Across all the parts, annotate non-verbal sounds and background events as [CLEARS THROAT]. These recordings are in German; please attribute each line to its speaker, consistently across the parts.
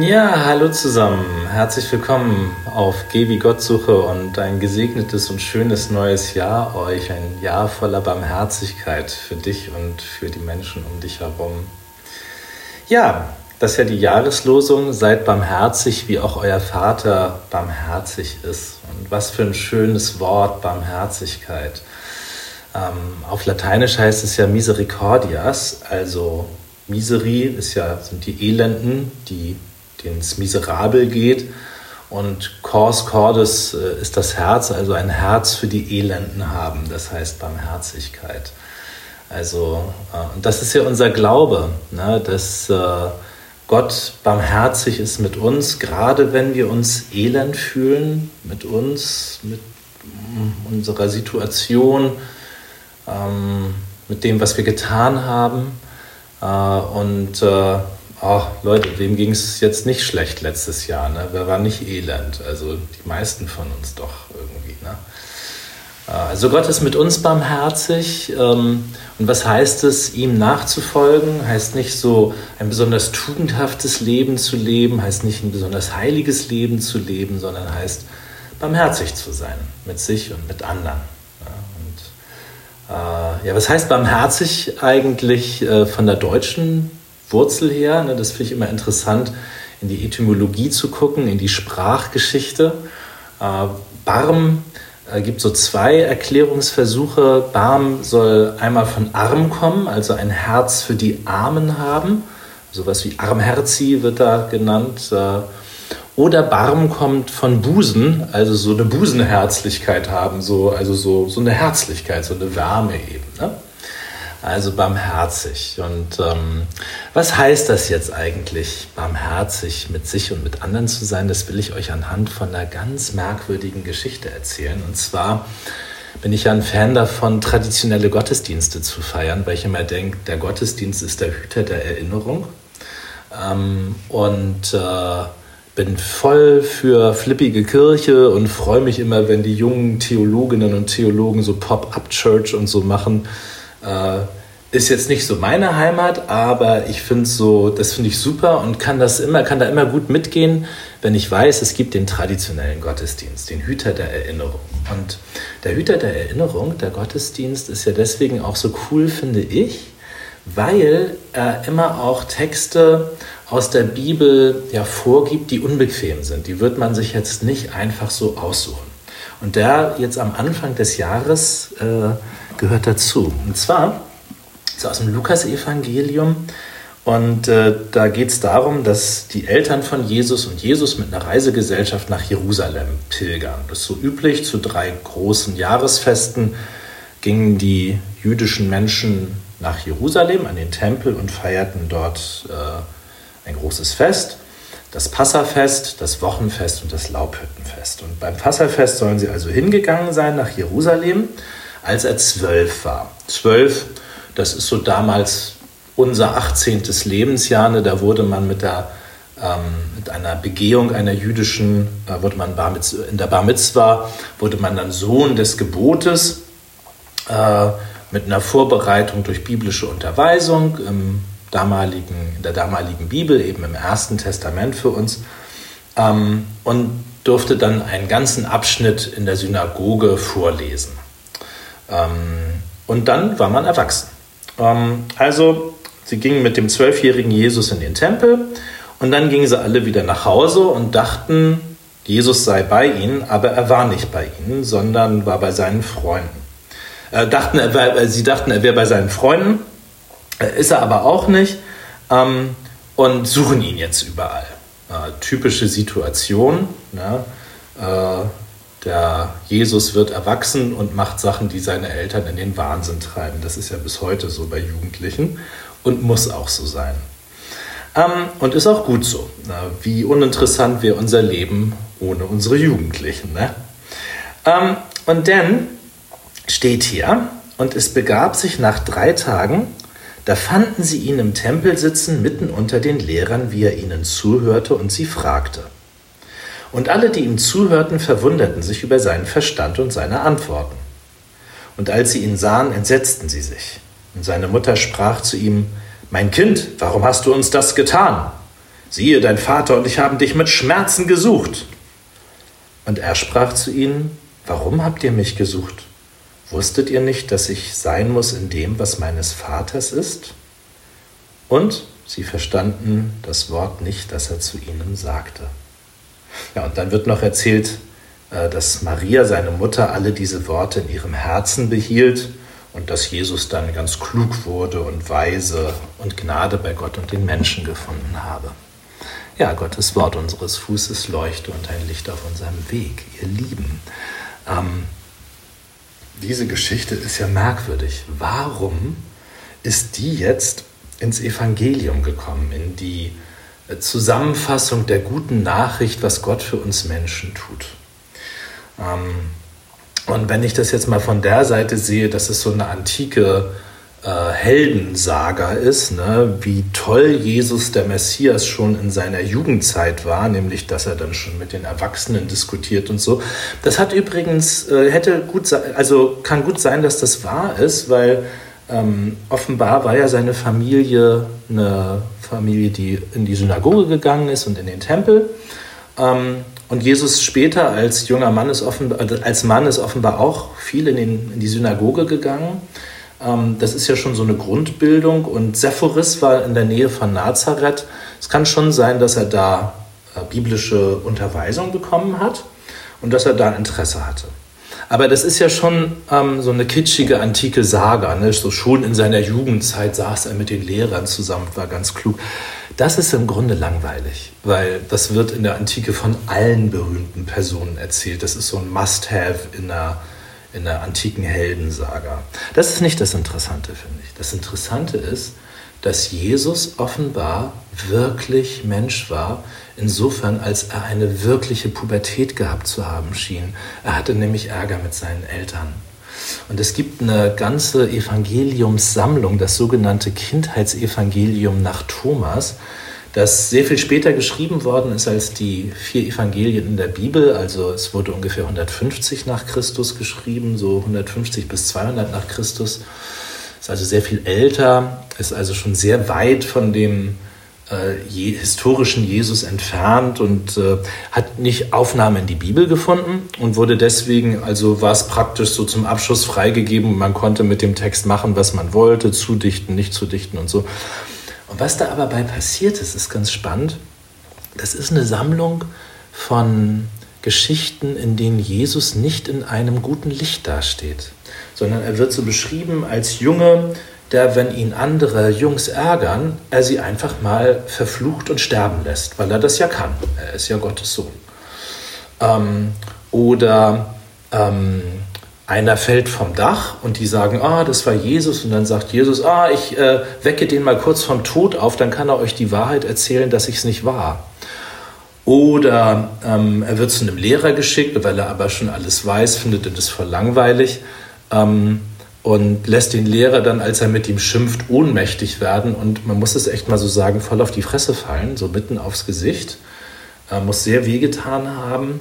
Speaker 1: Ja, hallo zusammen. Herzlich willkommen auf Geh wie Gott suche und ein gesegnetes und schönes neues Jahr euch. Ein Jahr voller Barmherzigkeit für dich und für die Menschen um dich herum. Ja, das ist ja die Jahreslosung. Seid barmherzig, wie auch euer Vater barmherzig ist. Und was für ein schönes Wort, Barmherzigkeit. Ähm, auf Lateinisch heißt es ja Misericordias, also Miseri ist ja, sind die Elenden, die es miserabel geht. Und Cors Cordis äh, ist das Herz, also ein Herz für die Elenden haben. Das heißt Barmherzigkeit. Also, äh, und das ist ja unser Glaube, ne, dass äh, Gott barmherzig ist mit uns, gerade wenn wir uns elend fühlen, mit uns, mit mm, unserer Situation, ähm, mit dem, was wir getan haben. und ach Leute, wem ging es jetzt nicht schlecht letztes Jahr? Ne? Wer war nicht elend? Also die meisten von uns doch irgendwie. Ne? Äh, also Gott ist mit uns barmherzig. Ähm, und was heißt es, ihm nachzufolgen? Heißt nicht so ein besonders tugendhaftes Leben zu leben, heißt nicht ein besonders heiliges Leben zu leben, sondern heißt barmherzig zu sein mit sich und mit anderen. Und, äh, ja, was heißt barmherzig eigentlich äh, von der deutschen Wurzel her. Ne? Das finde ich immer interessant, in die Etymologie zu gucken, in die Sprachgeschichte. Äh, Barm äh, gibt so zwei Erklärungsversuche. Barm soll einmal von Arm kommen, also ein Herz für die Armen haben. Sowas wie Armherzi wird da genannt. Äh, oder Barm kommt von Busen, also so eine Busenherzlichkeit haben, so, also so, so eine Herzlichkeit, so eine Wärme eben. Ne? Also barmherzig. Und ähm, was heißt das jetzt eigentlich, barmherzig mit sich und mit anderen zu sein? Das will ich euch anhand von einer ganz merkwürdigen Geschichte erzählen. Und zwar bin ich ja ein Fan davon, traditionelle Gottesdienste zu feiern, weil ich immer denke, der Gottesdienst ist der Hüter der Erinnerung. Ähm, und äh, bin voll für flippige Kirche und freue mich immer, wenn die jungen Theologinnen und Theologen so Pop-up-Church und so machen. Äh, ist jetzt nicht so meine Heimat, aber ich finde so, das finde ich super und kann das immer, kann da immer gut mitgehen, wenn ich weiß, es gibt den traditionellen Gottesdienst, den Hüter der Erinnerung. Und der Hüter der Erinnerung, der Gottesdienst, ist ja deswegen auch so cool, finde ich, weil er immer auch Texte aus der Bibel ja vorgibt, die unbequem sind. Die wird man sich jetzt nicht einfach so aussuchen. Und der jetzt am Anfang des Jahres äh, gehört dazu. Und zwar ist aus dem Lukas-Evangelium. Und äh, da geht es darum, dass die Eltern von Jesus und Jesus mit einer Reisegesellschaft nach Jerusalem pilgern. Das ist so üblich. Zu drei großen Jahresfesten gingen die jüdischen Menschen nach Jerusalem an den Tempel und feierten dort äh, ein großes Fest. Das Passafest, das Wochenfest und das Laubhüttenfest. Und beim Passafest sollen sie also hingegangen sein nach Jerusalem als er zwölf war. Zwölf, das ist so damals unser 18. Lebensjahr, ne? da wurde man mit, der, ähm, mit einer Begehung einer jüdischen, äh, wurde man in der Bar Mitzvah, wurde man dann Sohn des Gebotes äh, mit einer Vorbereitung durch biblische Unterweisung im damaligen, in der damaligen Bibel, eben im Ersten Testament für uns, ähm, und durfte dann einen ganzen Abschnitt in der Synagoge vorlesen. Ähm, und dann war man erwachsen. Ähm, also, sie gingen mit dem zwölfjährigen Jesus in den Tempel und dann gingen sie alle wieder nach Hause und dachten, Jesus sei bei ihnen, aber er war nicht bei ihnen, sondern war bei seinen Freunden. Äh, dachten, äh, sie dachten, er wäre bei seinen Freunden, äh, ist er aber auch nicht ähm, und suchen ihn jetzt überall. Typische Situation. Ne? Der Jesus wird erwachsen und macht Sachen, die seine Eltern in den Wahnsinn treiben. Das ist ja bis heute so bei Jugendlichen und muss auch so sein. Ähm, und ist auch gut so. Na, wie uninteressant wäre unser Leben ohne unsere Jugendlichen. Ne? Ähm, und dann steht hier, und es begab sich nach drei Tagen, da fanden sie ihn im Tempel sitzen, mitten unter den Lehrern, wie er ihnen zuhörte und sie fragte. Und alle, die ihm zuhörten, verwunderten sich über seinen Verstand und seine Antworten. Und als sie ihn sahen, entsetzten sie sich. Und seine Mutter sprach zu ihm, Mein Kind, warum hast du uns das getan? siehe, dein Vater und ich haben dich mit Schmerzen gesucht. Und er sprach zu ihnen, warum habt ihr mich gesucht? Wusstet ihr nicht, dass ich sein muss in dem, was meines Vaters ist? Und sie verstanden das Wort nicht, das er zu ihnen sagte. Ja, und dann wird noch erzählt, äh, dass Maria, seine Mutter, alle diese Worte in ihrem Herzen behielt und dass Jesus dann ganz klug wurde und weise und Gnade bei Gott und den Menschen gefunden habe. Ja, Gottes Wort unseres Fußes leuchte und ein Licht auf unserem Weg, ihr Lieben. Ähm, diese Geschichte ist ja merkwürdig. Warum ist die jetzt ins Evangelium gekommen, in die Zusammenfassung der guten Nachricht, was Gott für uns Menschen tut? Ähm, und wenn ich das jetzt mal von der Seite sehe, dass es so eine antike äh, Heldensaga ist, ne? wie toll Jesus der Messias schon in seiner Jugendzeit war, nämlich dass er dann schon mit den Erwachsenen diskutiert und so. Das hat übrigens, äh, hätte gut also kann gut sein, dass das wahr ist, weil ähm, offenbar war ja seine Familie eine Familie, die in die Synagoge gegangen ist und in den Tempel. Ähm, und Jesus später als junger Mann ist offenbar, äh, als Mann ist offenbar auch viel in, den, in die Synagoge gegangen. Ähm, das ist ja schon so eine Grundbildung. Und Sephoris war in der Nähe von Nazareth. Es kann schon sein, dass er da äh, biblische Unterweisung bekommen hat und dass er da Interesse hatte. Aber das ist ja schon ähm, so eine kitschige antike Saga. Ne? So schon in seiner Jugendzeit saß er mit den Lehrern zusammen, war ganz klug. Das ist im Grunde langweilig, weil das wird in der Antike von allen berühmten Personen erzählt. Das ist so ein Must-Have in der, in der antiken Heldensaga. Das ist nicht das Interessante, finde ich. Das Interessante ist, dass Jesus offenbar wirklich Mensch war, insofern als er eine wirkliche Pubertät gehabt zu haben schien. Er hatte nämlich Ärger mit seinen Eltern. Und es gibt eine ganze Evangeliumssammlung, das sogenannte Kindheitsevangelium nach Thomas, das sehr viel später geschrieben worden ist als die vier Evangelien in der Bibel. Also es wurde ungefähr 150 nach Christus geschrieben, so 150 bis 200 nach Christus. Ist also sehr viel älter, ist also schon sehr weit von dem äh, je, historischen Jesus entfernt und äh, hat nicht Aufnahme in die Bibel gefunden und wurde deswegen, also war es praktisch so zum Abschluss freigegeben. Man konnte mit dem Text machen, was man wollte, zudichten, nicht zudichten und so. Und was da aber bei passiert ist, ist ganz spannend. Das ist eine Sammlung von Geschichten, in denen Jesus nicht in einem guten Licht dasteht, sondern er wird so beschrieben als Junge, der, wenn ihn andere Jungs ärgern, er sie einfach mal verflucht und sterben lässt, weil er das ja kann. Er ist ja Gottes Sohn. Ähm, oder ähm, einer fällt vom Dach und die sagen, ah, das war Jesus. Und dann sagt Jesus, ah, ich äh, wecke den mal kurz vom Tod auf, dann kann er euch die Wahrheit erzählen, dass ich es nicht war. Oder ähm, er wird zu einem Lehrer geschickt, weil er aber schon alles weiß, findet er das voll langweilig. Ähm, und lässt den Lehrer dann, als er mit ihm schimpft, ohnmächtig werden und man muss es echt mal so sagen, voll auf die Fresse fallen, so mitten aufs Gesicht. Er muss sehr wehgetan haben.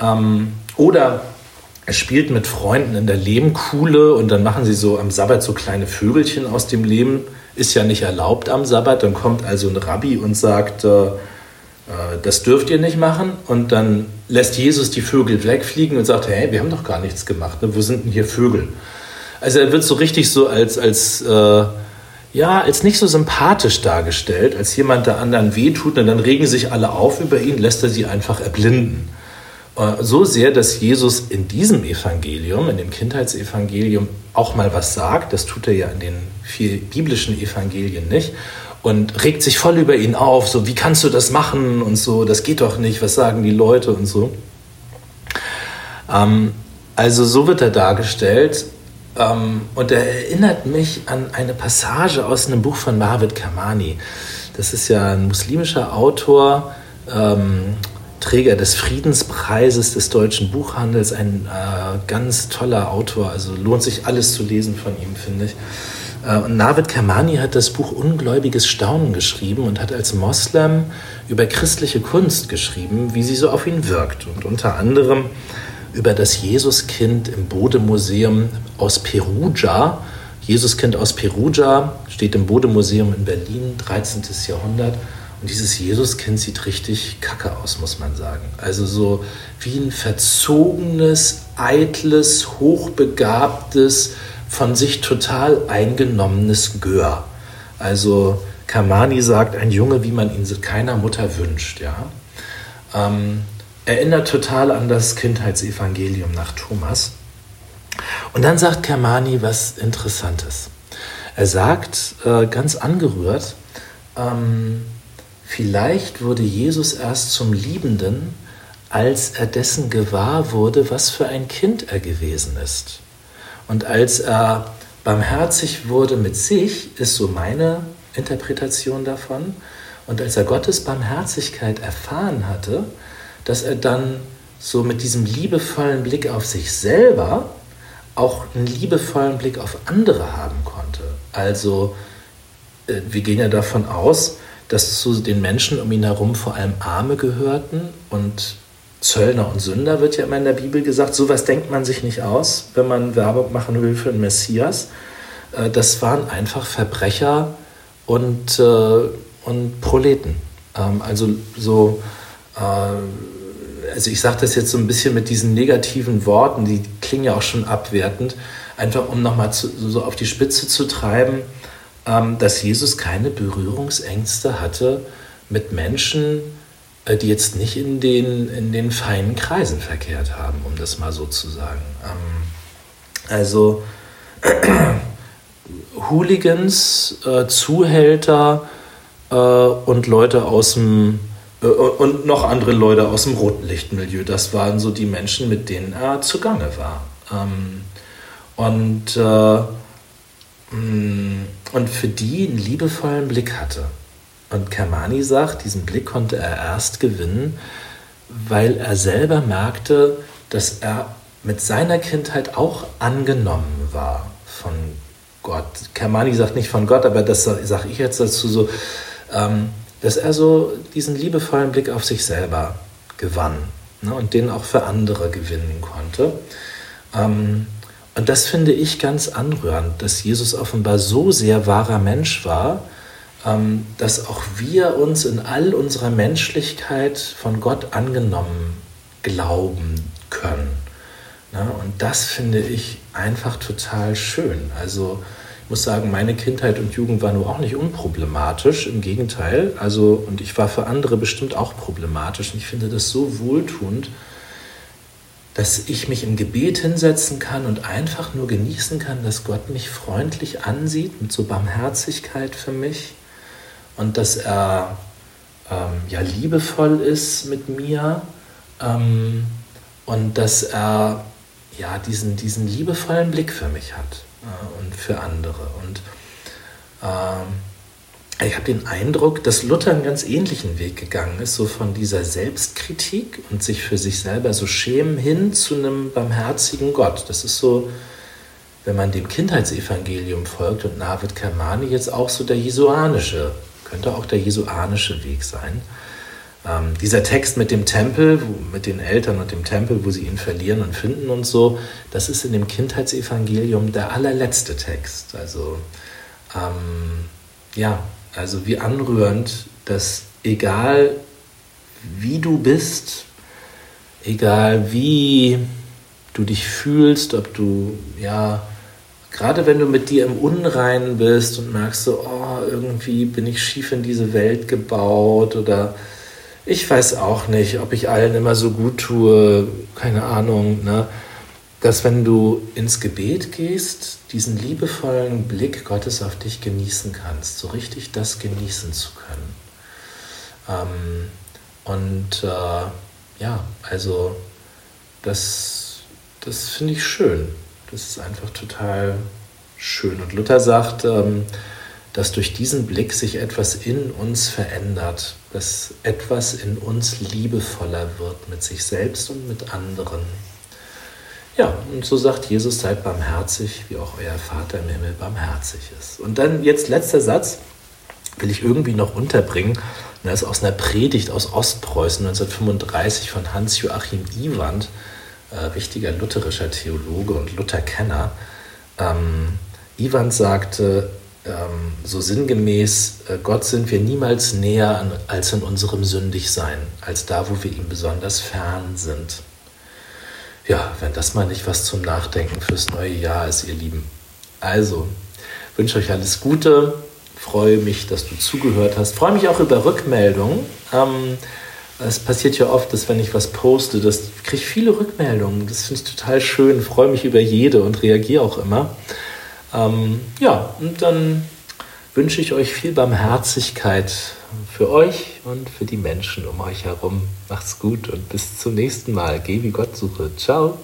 Speaker 1: Ähm, oder er spielt mit Freunden in der Lehmkuhle und dann machen sie so am Sabbat so kleine Vögelchen aus dem Lehm. Ist ja nicht erlaubt am Sabbat. Dann kommt also ein Rabbi und sagt, äh, äh das dürft ihr nicht machen. Und dann lässt Jesus die Vögel wegfliegen und sagt, hey, wir haben doch gar nichts gemacht. Ne? Wo sind denn hier Vögel? Also er wird so richtig so als, als äh, ja, als nicht so sympathisch dargestellt, als jemand, der anderen wehtut und dann regen sich alle auf über ihn, lässt er sie einfach erblinden. Äh, so sehr, dass Jesus in diesem Evangelium, in dem Kindheitsevangelium, auch mal was sagt. Das tut er ja in den vier biblischen Evangelien nicht. Und regt sich voll über ihn auf, so wie kannst du das machen und so, das geht doch nicht, was sagen die Leute und so. Ähm, also so wird er dargestellt ähm, und er erinnert mich an eine Passage aus einem Buch von Marvid Kamani. Das ist ja ein muslimischer Autor, ähm, Träger des Friedenspreises des deutschen Buchhandels, ein äh, ganz toller Autor. Also lohnt sich alles zu lesen von ihm, finde ich. Äh, und Navid Kermani hat das Buch Ungläubiges Staunen geschrieben und hat als Moslem über christliche Kunst geschrieben, wie sie so auf ihn wirkt. Und unter anderem über das Jesuskind im Bode-Museum aus Perugia. Jesuskind aus Perugia steht im Bode-Museum in Berlin, 13. Jahrhundert. und dieses Jesuskind sieht richtig kacke aus, muss man sagen. Also so wie ein verzogenes, eitles, hochbegabtes, von sich total eingenommenes Gör. Also Kamani sagt, ein Junge, wie man ihn keiner Mutter wünscht. Ja? Ähm, erinnert total an das Kindheitsevangelium nach Thomas. Und dann sagt Kermani was Interessantes. Er sagt äh, ganz angerührt, ähm, vielleicht wurde Jesus erst zum Liebenden, als er dessen gewahr wurde, was für ein Kind er gewesen ist. Und als er barmherzig wurde mit sich, ist so meine Interpretation davon. Und als er Gottes Barmherzigkeit erfahren hatte, dass er dann so mit diesem liebevollen Blick auf sich selber auch einen liebevollen Blick auf andere haben konnte. Also äh, wir gehen ja davon aus, dass zu den Menschen um ihn herum vor allem Arme gehörten und Zöllner und Sünder wird ja immer in der Bibel gesagt. Sowas denkt man sich nicht aus, wenn man Werbung machen will für den Messias. Äh, das waren einfach Verbrecher und, äh, und Proleten. Ähm, also so, also ich sage das jetzt so ein bisschen mit diesen negativen Worten, die klingen ja auch schon abwertend, einfach um nochmal so auf die Spitze zu treiben, ähm, dass Jesus keine Berührungsängste hatte mit Menschen, äh, die jetzt nicht in den, in den feinen Kreisen verkehrt haben, um das mal so zu sagen. Ähm, also [CLEARS THROAT] Hooligans, äh, Zuhälter äh, und Leute aus dem äh, und noch andere Leute aus dem Rotlichtmilieu. Das waren so die Menschen, mit denen er zugange war. Ähm, und, äh, mm, und für die einen liebevollen Blick hatte. Und Kermani sagt, diesen Blick konnte er erst gewinnen, weil er selber merkte, dass er mit seiner Kindheit auch angenommen war von Gott. Kermani sagt nicht von Gott, aber das sage ich jetzt dazu so. Ähm, dass er so diesen liebevollen Blick auf sich selber gewann ne, und den auch für andere gewinnen konnte. Ähm, und das finde ich ganz anrührend, dass Jesus offenbar so sehr wahrer Mensch war, dass auch wir uns in all unserer Menschlichkeit von Gott angenommen glauben können. Ne? Und das finde ich einfach total schön. Also ich muss sagen, meine Kindheit und Jugend war nur auch nicht unproblematisch, im Gegenteil. Also, und ich war für andere bestimmt auch problematisch. Und ich finde das so wohltuend, dass ich mich im Gebet hinsetzen kann und einfach nur genießen kann, dass Gott mich freundlich ansieht, mit so Barmherzigkeit für mich und dass er ähm, ja liebevoll ist mit mir ähm, und dass er ja diesen, diesen liebevollen Blick für mich hat äh, und für andere. Und äh, ich habe den Eindruck, dass Luther einen ganz ähnlichen Weg gegangen ist, so von dieser Selbstkritik und sich für sich selber so schämen hin zu einem barmherzigen Gott. Das ist so, wenn man dem Kindheitsevangelium folgt und Navid Kermani jetzt auch so der jesuanische, könnte auch der jesuanische Weg sein. Ähm, dieser Text mit dem Tempel, wo, mit den Eltern und dem Tempel, wo sie ihn verlieren und finden und so, das ist in dem Kindheitsevangelium der allerletzte Text. Also ähm, ja, also wie anrührend, dass egal wie du bist, egal wie du dich fühlst, ob du ja gerade wenn du mit dir im Unreinen bist und merkst so, oh, irgendwie bin ich schief in diese Welt gebaut oder ich weiß auch nicht, ob ich allen immer so gut tue, keine Ahnung, ne? dass wenn du ins Gebet gehst, diesen liebevollen Blick Gottes auf dich genießen kannst, so richtig das genießen zu können. Ähm, und äh, ja, also das, das finde ich schön. Das ist einfach total schön. Und Luther sagt, ähm, dass durch diesen Blick sich etwas in uns verändert, dass etwas in uns liebevoller wird mit sich selbst und mit anderen. Ja, und so sagt Jesus, seid barmherzig, wie auch euer Vater im Himmel barmherzig ist. Und dann jetzt letzter Satz, will ich irgendwie noch unterbringen. Das ist aus einer Predigt aus Ostpreußen 1935 von Hans-Joachim Iwand, äh, wichtiger lutherischer Theologe und Lutherkenner. Ähm, Iwand sagte, ähm, so sinngemäß, äh, Gott sind wir niemals näher an, als in unserem Sündigsein, als da, wo wir ihm besonders fern sind. Ja, wenn das mal nicht was zum Nachdenken fürs neue Jahr ist, ihr Lieben. Also, wünsche euch alles Gute, freue mich, dass du zugehört hast, freue mich auch über Rückmeldungen. Ähm, es passiert ja oft, dass wenn ich was poste, das kriege ich viele Rückmeldungen. Das finde ich total schön, freue mich über jede und reagiere auch immer. Ähm, ja, und dann wünsche ich euch viel Barmherzigkeit für euch und für die Menschen um euch herum. Macht's gut und bis zum nächsten Mal. Geh wie Gott suche. Ciao.